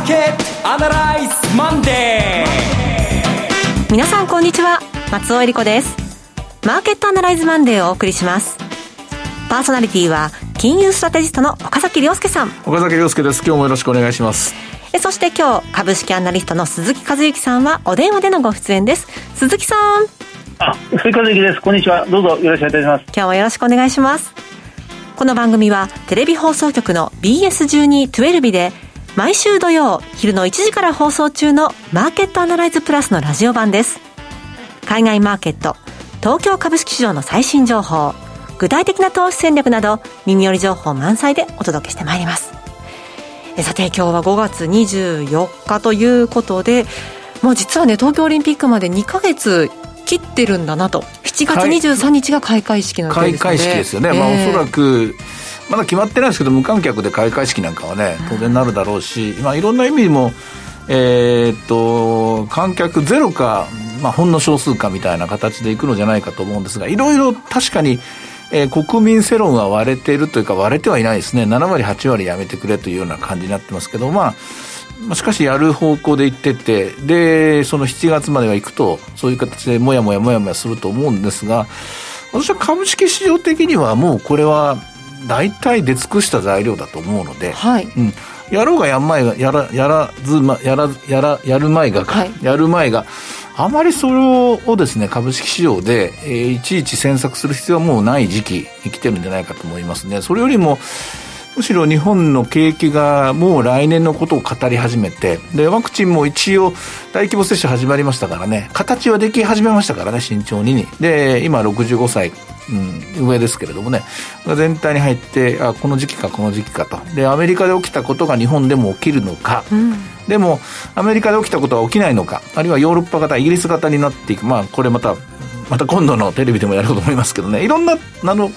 ーケットアナライズマンデー。皆さんこんにちは。松尾恵理子です。マーケットアナライズマンデーをお送りします。パーソナリティは金融ストラテジストの岡崎亮介さん。岡崎亮介です。今日もよろしくお願いします。そして今日株式アナリストの鈴木和之さんはお電話でのご出演です。鈴木さん。あ、鈴木和之です。こんにちは。どうぞよろしくお願いします。今日もよろしくお願いします。この番組はテレビ放送局の BS1212 で毎週土曜昼の1時から放送中のマーケットアナライズプラスのラジオ版です。海外マーケット、東京株式市場の最新情報、具体的な投資戦略など耳寄り情報満載でお届けしてまいります。えさて今日は5月24日ということで、もう実はね東京オリンピックまで2か月切ってるんだなと。7月23日が開会式の開会式ですよね、えー、まあ、おそらくまだ決まってないですけど無観客で開会式なんかはね当然なるだろうし、まあ、いろんな意味もえー、っと観客ゼロか、まあ、ほんの少数かみたいな形でいくのじゃないかと思うんですがいろいろ確かにえー、国民世論は割れているというか割れてはいないですね。7割8割やめてくれというような感じになってますけどまあしかしやる方向でいっててでその7月まではいくとそういう形でもやもやもやもやすると思うんですが私は株式市場的にはもうこれは大体出尽くした材料だと思うので、はい。うん、やろうがやんまいがやらやらず、ま、やらやらやる前が、はい、やる前があまりそれをですね株式市場で、えー、いちいち詮索する必要はもうない時期に来てるんじゃないかと思いますね。それよりもむしろ日本の景気がもう来年のことを語り始めて、で、ワクチンも一応大規模接種始まりましたからね、形はでき始めましたからね、慎重に。で、今65歳、うん、上ですけれどもね、全体に入って、あ、この時期かこの時期かと。で、アメリカで起きたことが日本でも起きるのか、うん、でも、アメリカで起きたことは起きないのか、あるいはヨーロッパ型、イギリス型になっていく、まあ、これまた、また今度のテレビでもやろうと思いますけどね、いろんな、あの、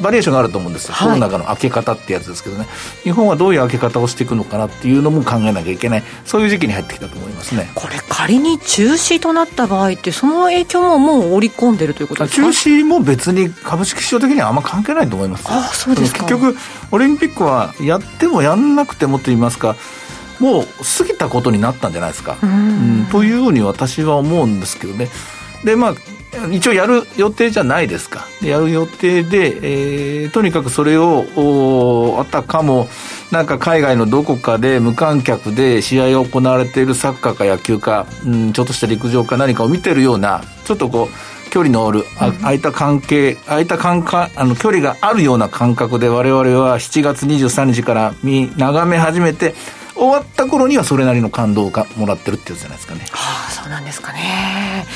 バリエーションがあると思うんですよ、はい、コロナ禍の開け方ってやつですけどね。日本はどういう開け方をしていくのかなっていうのも考えなきゃいけない。そういう時期に入ってきたと思いますね。これ仮に中止となった場合ってその影響ももう織り込んでるということですか？中止も別に株式市場的にはあんま関係ないと思いますあそうです結局オリンピックはやってもやんなくてもと言いますかもう過ぎたことになったんじゃないですか。うん、というように私は思うんですけどね。で、まあ、一応やる予定じゃないですか。やる予定で、えー、とにかくそれを、あたかも、なんか海外のどこかで無観客で試合が行われているサッカーか野球か、うん、ちょっとした陸上か何かを見てるような、ちょっとこう、距離のある、あ空いた関係、空いた感覚、あの、距離があるような感覚で我々は7月23日から見、眺め始めて、終わった頃にはそれなりの感動をもらってるってやつじゃないですかね。はあ、そうなんですかね。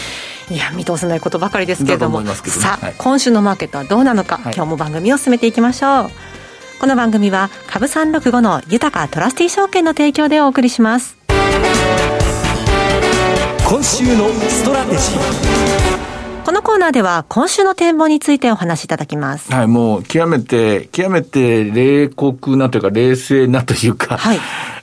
いや見通せないことばかりですけれども、ね、さあ、はい、今週のマーケットはどうなのか、はい、今日も番組を進めていきましょう。この番組は株三六五の豊かトラスティ証券の提供でお送りします。今週のストラテジー。このコーナーでは今週の展望についてお話しいただきます。はい、もう極めて、極めて冷酷なというか冷静なというか、はい、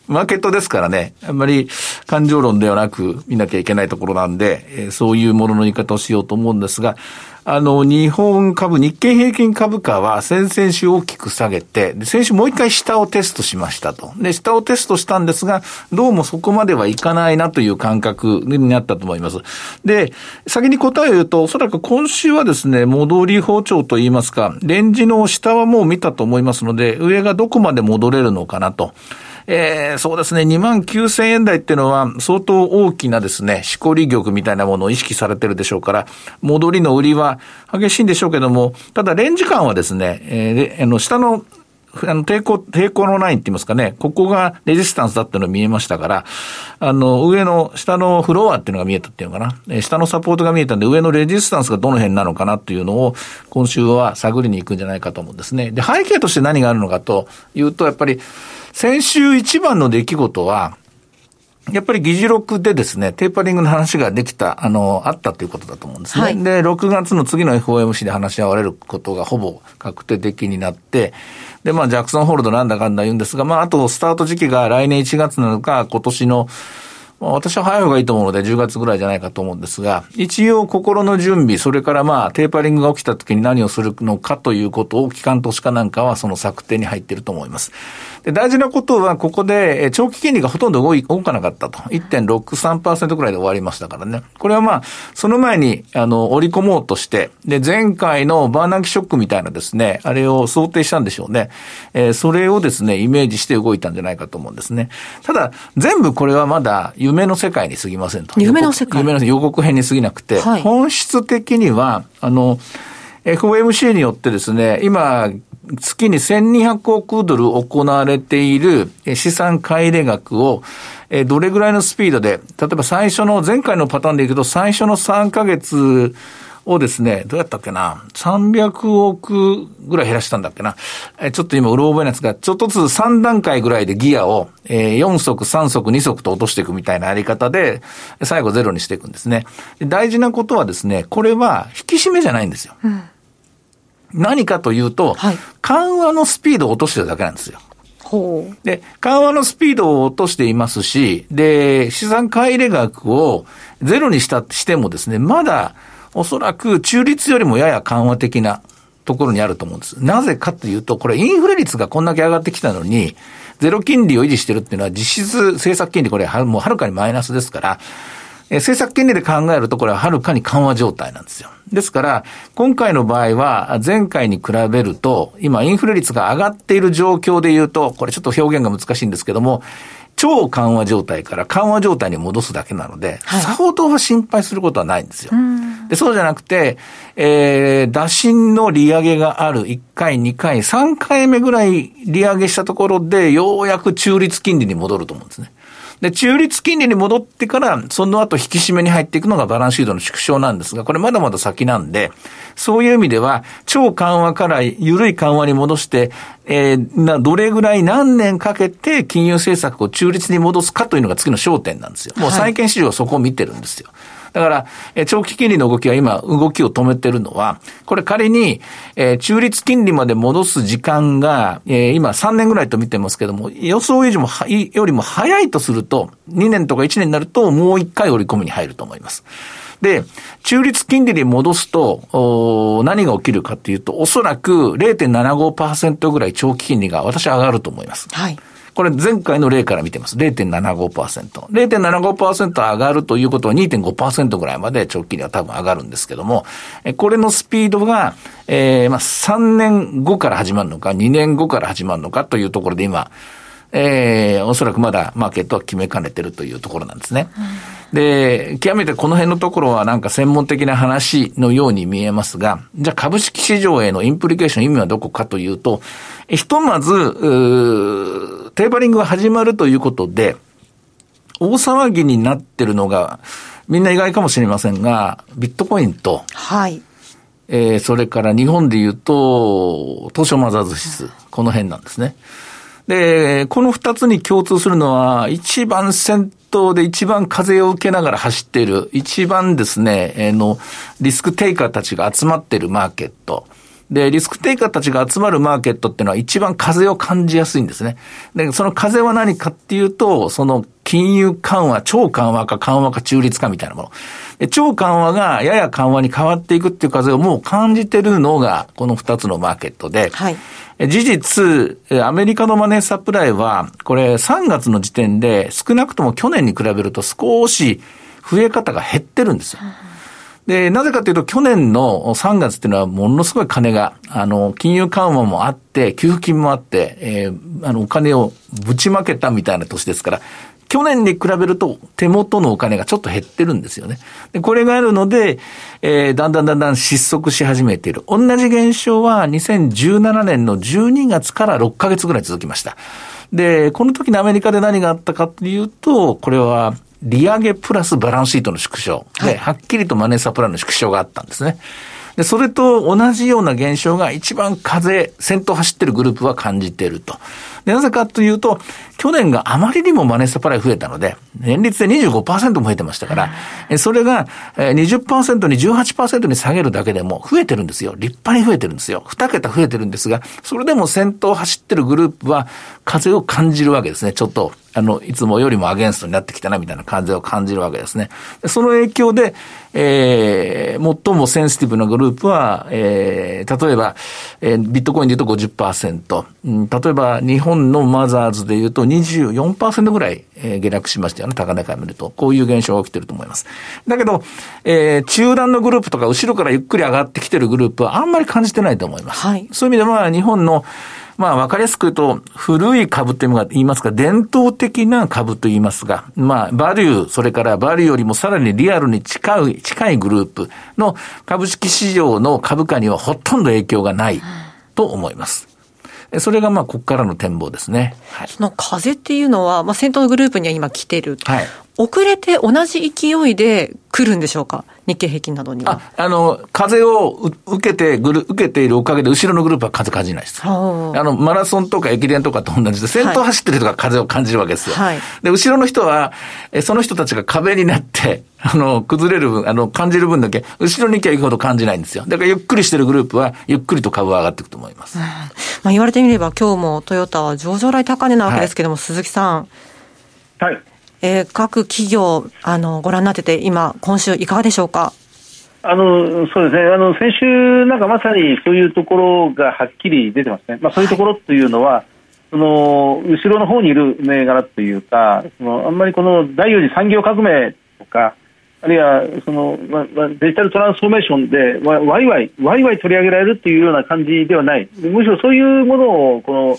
マーケットですからね、あんまり感情論ではなく見なきゃいけないところなんで、えー、そういうものの言い方をしようと思うんですが、あの、日本株、日経平均株価は先々週大きく下げて、先週もう一回下をテストしましたと。で、下をテストしたんですが、どうもそこまではいかないなという感覚になったと思います。で、先に答えを言うと、おそらく今週はですね、戻り包丁と言いますか、レンジの下はもう見たと思いますので、上がどこまで戻れるのかなと。えー、そうですね、2万9000円台っていうのは相当大きなですね、しこり玉みたいなものを意識されてるでしょうから、戻りの売りは激しいんでしょうけども、ただレンジ感はですね、えー、あの、下のあの、抵抗、抵抗のラインって言いますかね、ここがレジスタンスだっていうのが見えましたから、あの、上の、下のフロアっていうのが見えたっていうのかな、下のサポートが見えたんで、上のレジスタンスがどの辺なのかなっていうのを、今週は探りに行くんじゃないかと思うんですね。で、背景として何があるのかというと、やっぱり、先週一番の出来事は、やっぱり議事録でですね、テーパリングの話ができた、あの、あったということだと思うんですね。はい、で、6月の次の FOMC で話し合われることがほぼ確定的になって、で、まあ、ジャクソンホールドなんだかんだ言うんですが、まあ、あとスタート時期が来年1月なのか、今年の私は早い方がいいと思うので10月ぐらいじゃないかと思うんですが、一応心の準備、それからまあテーパリングが起きた時に何をするのかということを機関投資家なんかはその策定に入っていると思います。で、大事なことは、ここで、長期金利がほとんど動い動かなかったと。1.63%くらいで終わりましたからね。これはまあ、その前に、あの、織り込もうとして、で、前回のバーナンキショックみたいなですね、あれを想定したんでしょうね。えー、それをですね、イメージして動いたんじゃないかと思うんですね。ただ、全部これはまだ夢の世界に過ぎませんと。夢の世界夢の予告編に過ぎなくて、はい、本質的には、あの、FOMC によってですね、今、月に1200億ドル行われている資産買い入れ額を、どれぐらいのスピードで、例えば最初の、前回のパターンでいくと最初の3ヶ月をですね、どうやったっけな、300億ぐらい減らしたんだっけな。ちょっと今、うろ覚えなんですが、ちょっとずつ3段階ぐらいでギアを、4足、3足、2足と落としていくみたいなやり方で、最後ゼロにしていくんですね。大事なことはですね、これは引き締めじゃないんですよ。うん何かというと、はい、緩和のスピードを落としてるだけなんですよ。で、緩和のスピードを落としていますし、で、資産買い入れ額をゼロにしたしてもですね、まだおそらく中立よりもやや緩和的なところにあると思うんです。なぜかというと、これインフレ率がこんだけ上がってきたのに、ゼロ金利を維持してるっていうのは実質政策金利これもうはるかにマイナスですから、え政策金利で考えるとこれははるかに緩和状態なんですよ。ですから、今回の場合は前回に比べると、今インフレ率が上がっている状況で言うと、これちょっと表現が難しいんですけども、超緩和状態から緩和状態に戻すだけなので、はい、さほどは心配することはないんですよ。でそうじゃなくて、えー、打診の利上げがある1回、2回、3回目ぐらい利上げしたところで、ようやく中立金利に戻ると思うんですね。で、中立金利に戻ってから、その後引き締めに入っていくのがバランスシートの縮小なんですが、これまだまだ先なんで、そういう意味では、超緩和から緩い緩和に戻して、えー、な、どれぐらい何年かけて金融政策を中立に戻すかというのが次の焦点なんですよ。もう債券市場はそこを見てるんですよ。はいだから、長期金利の動きは今、動きを止めてるのは、これ仮に、中立金利まで戻す時間が、今3年ぐらいと見てますけども、予想以上も、よりも早いとすると、2年とか1年になると、もう1回折り込みに入ると思います。で、中立金利に戻すと、何が起きるかっていうと、おそらく0.75%ぐらい長期金利が私は上がると思います。はい。これ前回の例から見てます。0.75%。0.75%上がるということは2.5%ぐらいまで長期には多分上がるんですけども、これのスピードが、えー、まあ3年後から始まるのか、2年後から始まるのかというところで今、えー、おそらくまだマーケットは決めかねてるというところなんですね。うん、で、極めてこの辺のところはなんか専門的な話のように見えますが、じゃあ株式市場へのインプリケーション意味はどこかというと、ひとまず、テーパリングが始まるということで、大騒ぎになってるのが、みんな意外かもしれませんが、ビットコインと、はい。えー、それから日本で言うと、東証マザーズ指数、この辺なんですね。で、この二つに共通するのは、一番先頭で一番風を受けながら走っている、一番ですね、えー、の、リスクテイカーたちが集まっているマーケット。で、リスクテイカーたちが集まるマーケットっていうのは一番風を感じやすいんですね。で、その風は何かっていうと、その金融緩和、超緩和か緩和か中立かみたいなもの。で超緩和がやや緩和に変わっていくっていう風をもう感じてるのが、この二つのマーケットで、はい、事実、アメリカのマネーサプライは、これ3月の時点で少なくとも去年に比べると少し増え方が減ってるんですよ。で、なぜかというと、去年の3月っていうのはものすごい金が、あの、金融緩和もあって、給付金もあって、えー、あの、お金をぶちまけたみたいな年ですから、去年に比べると手元のお金がちょっと減ってるんですよね。でこれがあるので、えー、だんだんだんだん失速し始めている。同じ現象は2017年の12月から6ヶ月ぐらい続きました。で、この時のアメリカで何があったかというと、これは利上げプラスバランスシートの縮小。で、はっきりとマネーサプライの縮小があったんですね。で、それと同じような現象が一番風、先頭走ってるグループは感じていると。で、なぜかというと、去年があまりにもマネーサプライ増えたので、年率で25%も増えてましたから、はい、それが20%に18%に下げるだけでも増えてるんですよ。立派に増えてるんですよ。2桁増えてるんですが、それでも先頭走ってるグループは風を感じるわけですね。ちょっとあの、いつもよりもアゲンストになってきたなみたいな感じを感じるわけですね。その影響で、えー、最もセンシティブなグループは、えー、例えば、えー、ビットコインで言うと50%、うん、例えば日本のマザーズで言うと24%ぐらい、えー、下落しましたよね、高値から見ると。こういう現象が起きてると思います。だけど、えー、中段のグループとか後ろからゆっくり上がってきてるグループはあんまり感じてないと思います。はい、そういう意味では日本のまあ、わかりやすく言うと、古い株というのが言いますか、伝統的な株と言いますが、まあ、バリュー、それからバリューよりもさらにリアルに近い、近いグループの株式市場の株価にはほとんど影響がないと思います。それがまあ、ここからの展望ですね。はい、その風っていうのは、まあ、先頭のグループには今来てる。はい。遅れて同じ勢いで来るんでしょうか？日経平均などには。あ、あの、風を受けて、ぐる、受けているおかげで、後ろのグループは風感じないです。あの、マラソンとか駅伝とかと同じで、先頭走ってる人が風を感じるわけですよ。はい、で、後ろの人は、え、その人たちが壁になって、あの、崩れる分、あの、感じる分だけ、後ろに行けば行くほど感じないんですよ。だから、ゆっくりしてるグループは、ゆっくりと株は上がっていくと思います。うん、まあ、言われてみれば、今日もトヨタは上場来高値なわけですけども、はい、鈴木さん。はい。えー、各企業、あの、ご覧になってて、今、今週いかがでしょうか？あのそうですね。あの先週、なんかまさにそういうところがはっきり出てますね、まあ、そういうところというのは、はい、その後ろの方にいる銘柄というか、そのあんまりこの第4次産業革命とか、あるいはその、まま、デジタルトランスフォーメーションでわわいわい、わいわい取り上げられるというような感じではない、むしろそういうものをこの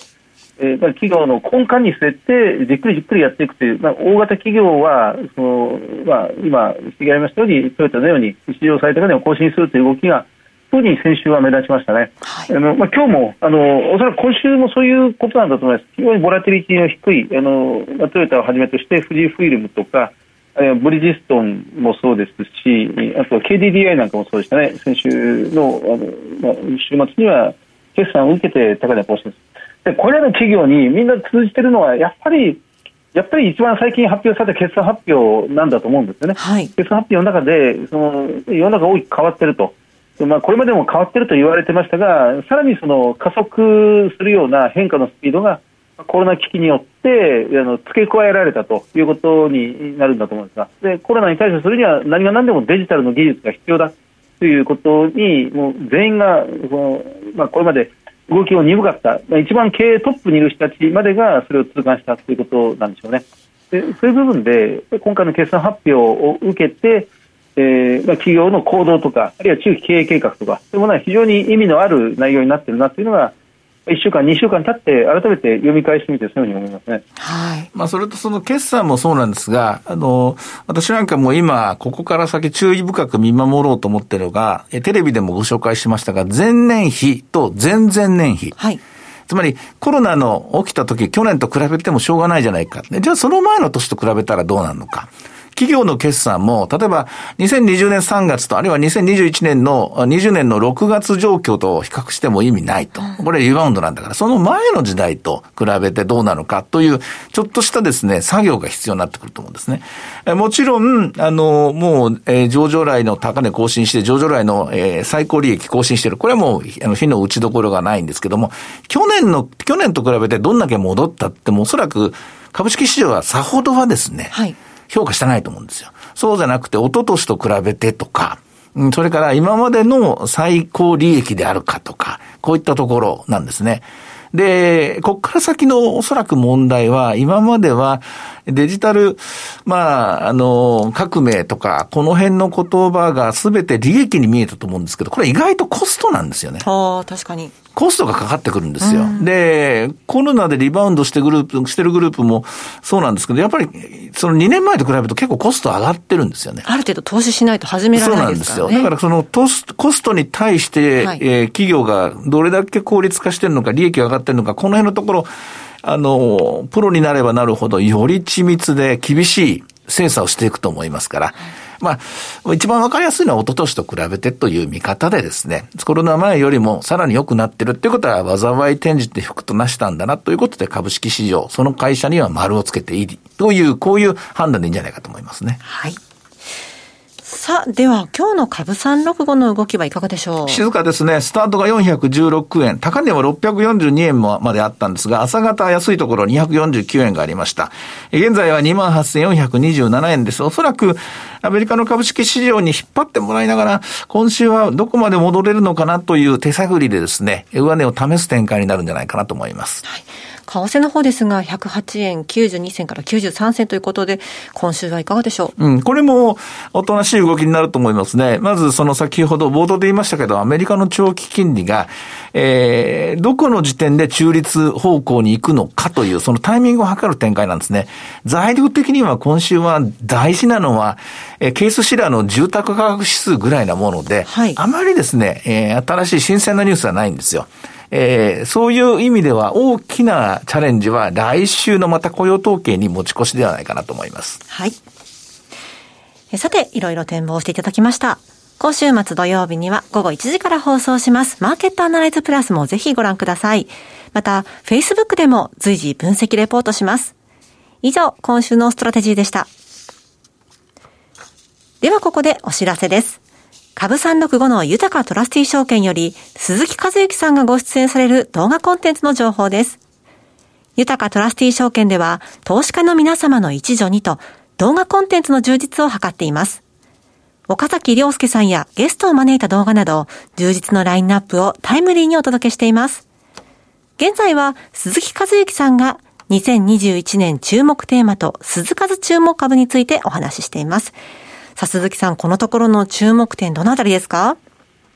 えー、企業の根幹に据えて、じっくりじっくりやっていくという、まあ、大型企業は、そのまあ、今、指摘ありましたように、トヨタのように、市場最高値を更新するという動きが、特に先週は目立ちましたね。はい、あのまあ、今日もあの、おそらく今週もそういうことなんだと思います。非常にボラティリティの低い、あのまあ、トヨタをはじめとして、富士フイルムとか、ブリヂストンもそうですし、あとは KDDI なんかもそうでしたね、先週のあの、まあ、週末には決算を受けて高値更新です。でこれらの企業にみんな通じてるのはやっぱりやっぱり一番最近発表された決算発表なんだと思うんですよね、はい、決算発表の中でその世の中大きく変わってると、まあ、これまでも変わってると言われてましたがさらにその加速するような変化のスピードがコロナ危機によってあの付け加えられたということになるんだと思うんですが。でコロナに対処するには何が何でもデジタルの技術が必要だということにもう全員がこの、まあ、これまで動きを鈍かった、一番経営トップにいる人たちまでがそれを痛感したということなんでしょうね。でそういう部分で、今回の決算発表を受けて、えーまあ、企業の行動とか、あるいは中期経営計画とか、そういうものは非常に意味のある内容になっているなというのが、1週間、2週間経って、改めて読み返してみて、そういうふうに思いますね。はい。まあ、それとその決算もそうなんですが、あの、私なんかも今、ここから先注意深く見守ろうと思ってるのが、テレビでもご紹介しましたが、前年比と前々年比。はい。つまり、コロナの起きた時、去年と比べてもしょうがないじゃないか。じゃあ、その前の年と比べたらどうなるのか。企業の決算も、例えば2020年3月と、あるいは2021年の、20年の6月状況と比較しても意味ないと。これリバウンドなんだから、その前の時代と比べてどうなのかという、ちょっとしたですね、作業が必要になってくると思うんですね。もちろん、あの、もう、えー、上場来の高値更新して、上場来の、えー、最高利益更新してる。これはもう、あの、火の打ちどころがないんですけども、去年の、去年と比べてどんだけ戻ったっても、おそらく株式市場はさほどはですね、はい評価してないと思うんですよ。そうじゃなくて、一昨年と比べてとか、それから今までの最高利益であるかとか、こういったところなんですね。で、こっから先のおそらく問題は、今まではデジタル、まあ、あの、革命とか、この辺の言葉が全て利益に見えたと思うんですけど、これ意外とコストなんですよね。ああ、確かに。コストがかかってくるんですよ。うん、で、コロナでリバウンドしてグループ、してるグループもそうなんですけど、やっぱり、その2年前と比べると結構コスト上がってるんですよね。ある程度投資しないと始められないですからね。そうなんですよ。だからそのコスコストに対して、はい、えー、企業がどれだけ効率化してるのか、利益が上がってるのか、この辺のところ、あの、プロになればなるほど、より緻密で厳しい精査をしていくと思いますから、まあ、一番わかりやすいのは一昨年と比べてという見方でですね、コロナ前よりもさらに良くなってるっていうことは、災い転じて福となしたんだなということで、株式市場、その会社には丸をつけていいという、こういう判断でいいんじゃないかと思いますね。はい。さあ、では今日の株365の動きはいかがでしょう？静かですね。スタートが416円。高値は642円まであったんですが、朝方安いところ249円がありました。現在は28,427円です。おそらくアメリカの株式市場に引っ張ってもらいながら、今週はどこまで戻れるのかなという手探りでですね、上値を試す展開になるんじゃないかなと思います。はい為替の方ですが、108円92銭から93銭ということで、今週はいかがでしょう？うん、これもおとなしい動きになると思いますね。まず、その先ほど冒頭で言いましたけど、アメリカの長期金利が、えー、どこの時点で中立方向に行くのかという、そのタイミングを測る展開なんですね。材料的には今週は大事なのは、えー、ケースシラーの住宅価格指数ぐらいなもので、はい、あまりですね、えー、新しい新鮮なニュースはないんですよ。えー、そういう意味では大きなチャレンジは来週のまた雇用統計に持ち越しではないかなと思います。はい。さて、いろいろ展望していただきました。今週末土曜日には午後1時から放送します。マーケットアナライズプラスもぜひご覧ください。また、Facebook でも随時分析レポートします。以上、今週のストラテジーでした。ではここでお知らせです。株365の豊かトラスティ証券より、鈴木和之さんがご出演される動画コンテンツの情報です。豊かトラスティ証券では、投資家の皆様の一助にと、動画コンテンツの充実を図っています。岡崎良介さんやゲストを招いた動画など、充実のラインナップをタイムリーにお届けしています。現在は、鈴木和之さんが2021年注目テーマと鈴数注目株についてお話ししています。さあ、鈴木さん、このところの注目点、どのあたりですか？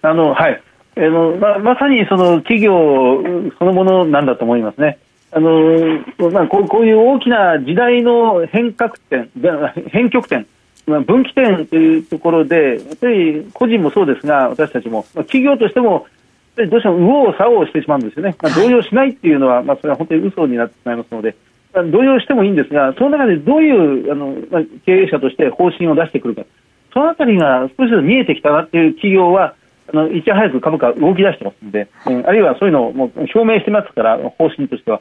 あの、はい。あのままさにその企業そのものなんだと思いますね。あのまあ、こうこういう大きな時代の変革点、変局点、まあ、分岐点というところで、やっぱり個人もそうですが、私たちも、まあ、企業としても、どうしても右往左往してしまうんですよね、まあ、動揺しないっていうのは、まあ、それは本当に嘘になってしまいますので、動揺してもいいんですが、その中でどういうあの、まあ、経営者として方針を出してくるか、そのあたりが少しずつ見えてきたなっていう企業は、あのいち早く株価動き出してますんで、うん、あるいはそういうのをもう表明してますから、方針としては、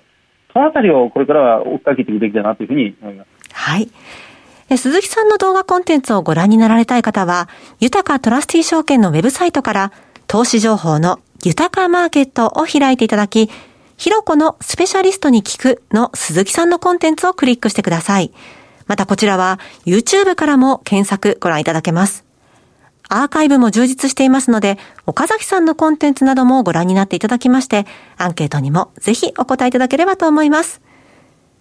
そのあたりをこれからは追っかけていくべきだなというふうに思います。はい。鈴木さんの動画コンテンツをご覧になられたい方は、豊かトラスティ証券のウェブサイトから、投資情報の豊かマーケットを開いていただき、ひろこのスペシャリストに聞くの鈴木さんのコンテンツをクリックしてください。またこちらは YouTube からも検索ご覧いただけます。アーカイブも充実していますので、岡崎さんのコンテンツなどもご覧になっていただきまして、アンケートにもぜひお答えいただければと思います。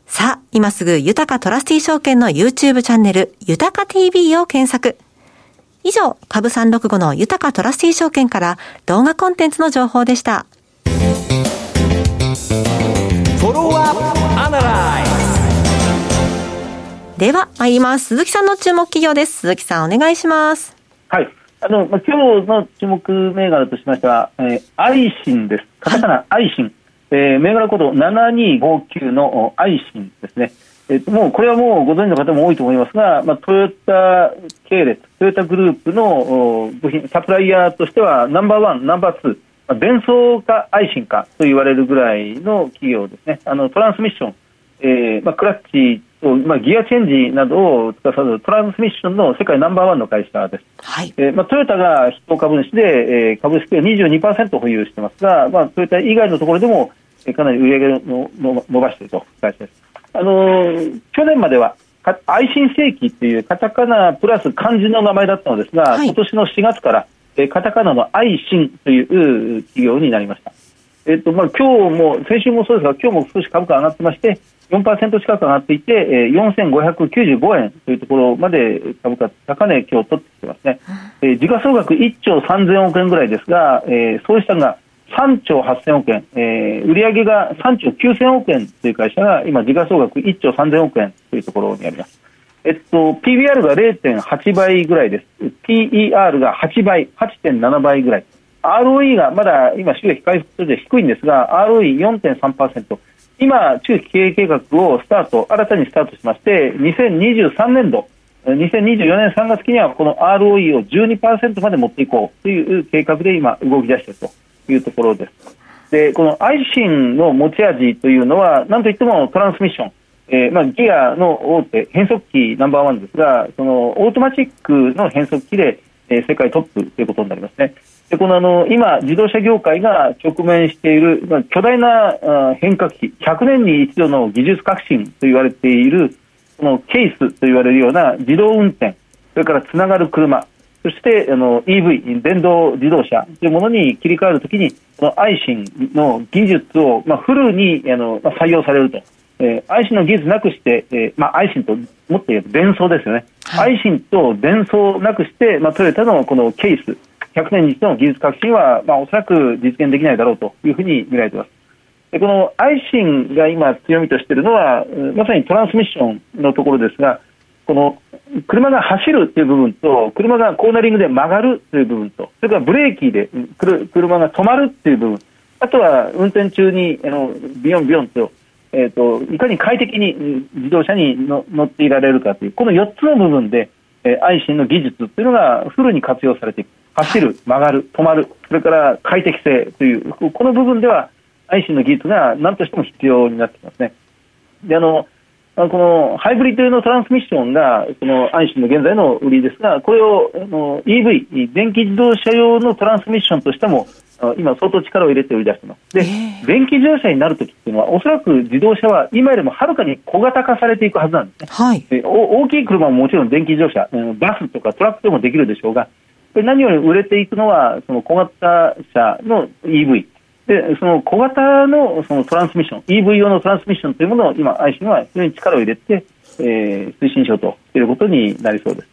さあ、今すぐ豊かトラスティ証券の YouTube チャンネル、豊か TV を検索。以上、株365の豊かトラスティ証券から動画コンテンツの情報でした。では、参ります。鈴木さんの注目企業です。鈴木さん、お願いします。はい。あの、まあ、今日の注目銘柄としましては、えー、アイシンです。カタカナ、アイシン。えー、銘柄コード7259のアイシンですね。えー、もう、これはもうご存知の方も多いと思いますが、まあ、トヨタ系列、トヨタグループの部品、サプライヤーとしてはナンバーワン、ナンバーツー、まあ、伝送か愛心かと言われるぐらいの企業ですね。あの、トランスミッション、えー、まあ、クラッチと、まあ、ギアチェンジなどを司るトランスミッションの世界ナンバーワンの会社です。はい。えー、まあ、トヨタが筆頭株主で、えー、株式を22%保有してますが、まあ、トヨタ以外のところでも、えー、かなり売り上げをの伸ばしていると会社です。あのー、去年までは、愛心正規っていうカタカナプラス漢字の名前だったのですが、はい、今年の4月からえカタカナの愛心という企業になりました。えっとまあ、今日も、先週もそうですが、今日も少し株価上がってまして、4%近く上がっていて、え4595円というところまで株価、高値、今日取ってきてますね。えー、時価総額1兆3000億円ぐらいですが、えー、総資産が3兆8000億円、えー、売上が3兆9000億円という会社が、今、時価総額1兆3000億円というところにあります。えっと、PBR が0.8倍ぐらいです。PER が8倍、8.7倍ぐらい。ROE がまだ今、収益回復で低いんですが、ROE4.3%。今、中期経営計画をスタート、新たにスタートしまして、2023年度、2024年3月期にはこの ROE を12%まで持っていこうという計画で今、動き出しているというところです。でこのアイシンの持ち味というのは、なんといってもトランスミッション、えーまあ、ギアの大手、変速機ナンバーワンですが、そのオートマチックの変速機で、えー、世界トップということになりますね。でこのあの今、自動車業界が直面している、まあ、巨大なあ変革期、100年に一度の技術革新と言われている、このケースと言われるような自動運転、それからつながる車、そしてあの EV、電動自動車というものに切り替えるときに、このアイシンの技術を、まあ、フルにあの、まあ、採用されると。えー、アイシンの技術なくして、えーまあ、アイシンともっと言うと電装ですよね、はい、アイシンと電装をなくして、まあ、トヨタのこのケース、100年に一度の技術革新は、まあ、おそらく実現できないだろうというふうに見られています。でこのアイシンが今強みとしているのは、まさにトランスミッションのところですが、この車が走るという部分と、車がコーナリングで曲がるという部分と、それからブレーキで車が止まるという部分、あとは運転中にあのビヨンビヨンと,、えーと、いかに快適に自動車に乗っていられるかという、この4つの部分で、えー、愛心の技術というのがフルに活用されていく。走る、曲がる、止まる、それから快適性という、この部分では、愛心の技術が何としても必要になってきますね。であのこのハイブリッド用のトランスミッションが、このアンシンの現在の売りですが、これをあの EV、電気自動車用のトランスミッションとしても、今、相当力を入れて売り出しています。で、電気自動車になるときっていうのは、おそらく自動車は今よりもはるかに小型化されていくはずなんですね。はい、大きい車ももちろん電気自動車、バスとかトラックでもできるでしょうが、何より売れていくのは、その小型車の EV。で、その小型のそのトランスミッション、EV 用のトランスミッションというものを今、アイシンは非常に力を入れて、えー、推進しようということになりそうです。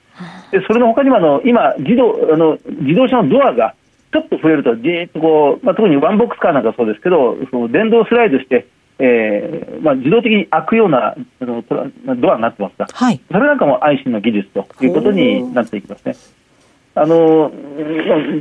で、それの他にもあの、今、自動、あの、自動車のドアがちょっと増えると、じーっとこう、まあ、特にワンボックスカーなんかそうですけど、その電動スライドして、えーまあ、自動的に開くようなあのドアになってますが、はい、それなんかもアイシンの技術ということになっていきますね。あの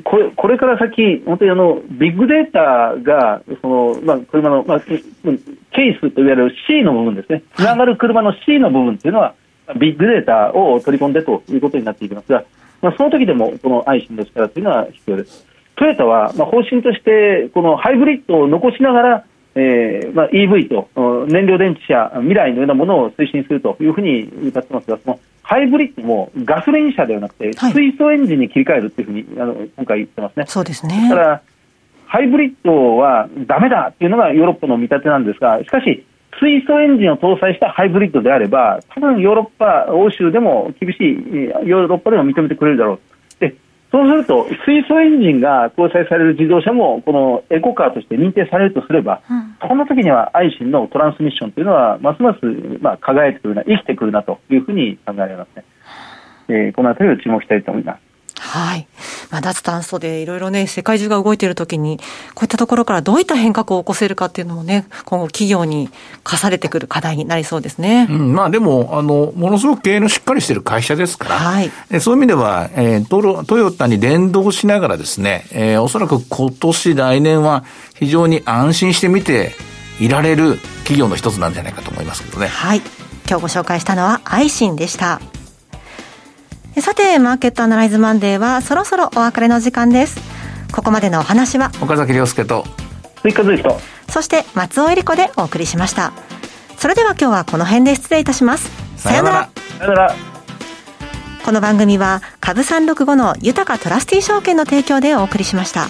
これこれから先、本当にあのビッグデータがその、まあ、車の、まあ、ケースといわれる C の部分ですね、つながる車の C の部分というのは、ビッグデータを取り込んでということになっていきますが、まあ、その時でもこのアイシンの力というのは必要です。トヨタは、まあ、方針として、このハイブリッドを残しながら、えーまあ、EV と燃料電池車、未来のようなものを推進するというふうに歌ってますが、そのハイブリッドもガソリン車ではなくて、水素エンジンに切り替えるというふうにあの今回言ってますね。そうですね。だからハイブリッドはだめだっていうのがヨーロッパの見立てなんですが、しかし、水素エンジンを搭載したハイブリッドであれば、多分ヨーロッパ、欧州でも厳しい、ヨーロッパでも認めてくれるだろう。そうすると、水素エンジンが搭載される自動車も、このエコカーとして認定されるとすれば、うん、その時にはアイシンのトランスミッションというのは、ますます、まあ、輝いてくるな、生きてくるなというふうに考えられますね。えー、このあたりを注目したいと思います。はい。まあ、脱炭素でいろいろね、世界中が動いているときに、こういったところからどういった変革を起こせるかっていうのもね、今後企業に課されてくる課題になりそうですね。うん、まあでも、あの、ものすごく経営のしっかりしている会社ですから、はい、そういう意味では、えー、トトヨタに連動しながらですね、えー、おそらく今年来年は非常に安心して見ていられる企業の一つなんじゃないかと思いますけどね。はい。今日ご紹介したのは、アイシンでした。さて、マーケットアナライズマンデーはそろそろお別れの時間です。ここまでのお話は、岡崎亮介と、鈴木和之と、そして松尾恵里子でお送りしました。それでは今日はこの辺で失礼いたします。さようなら。さよなら。この番組は、株365の豊かトラスティ証券の提供でお送りしました。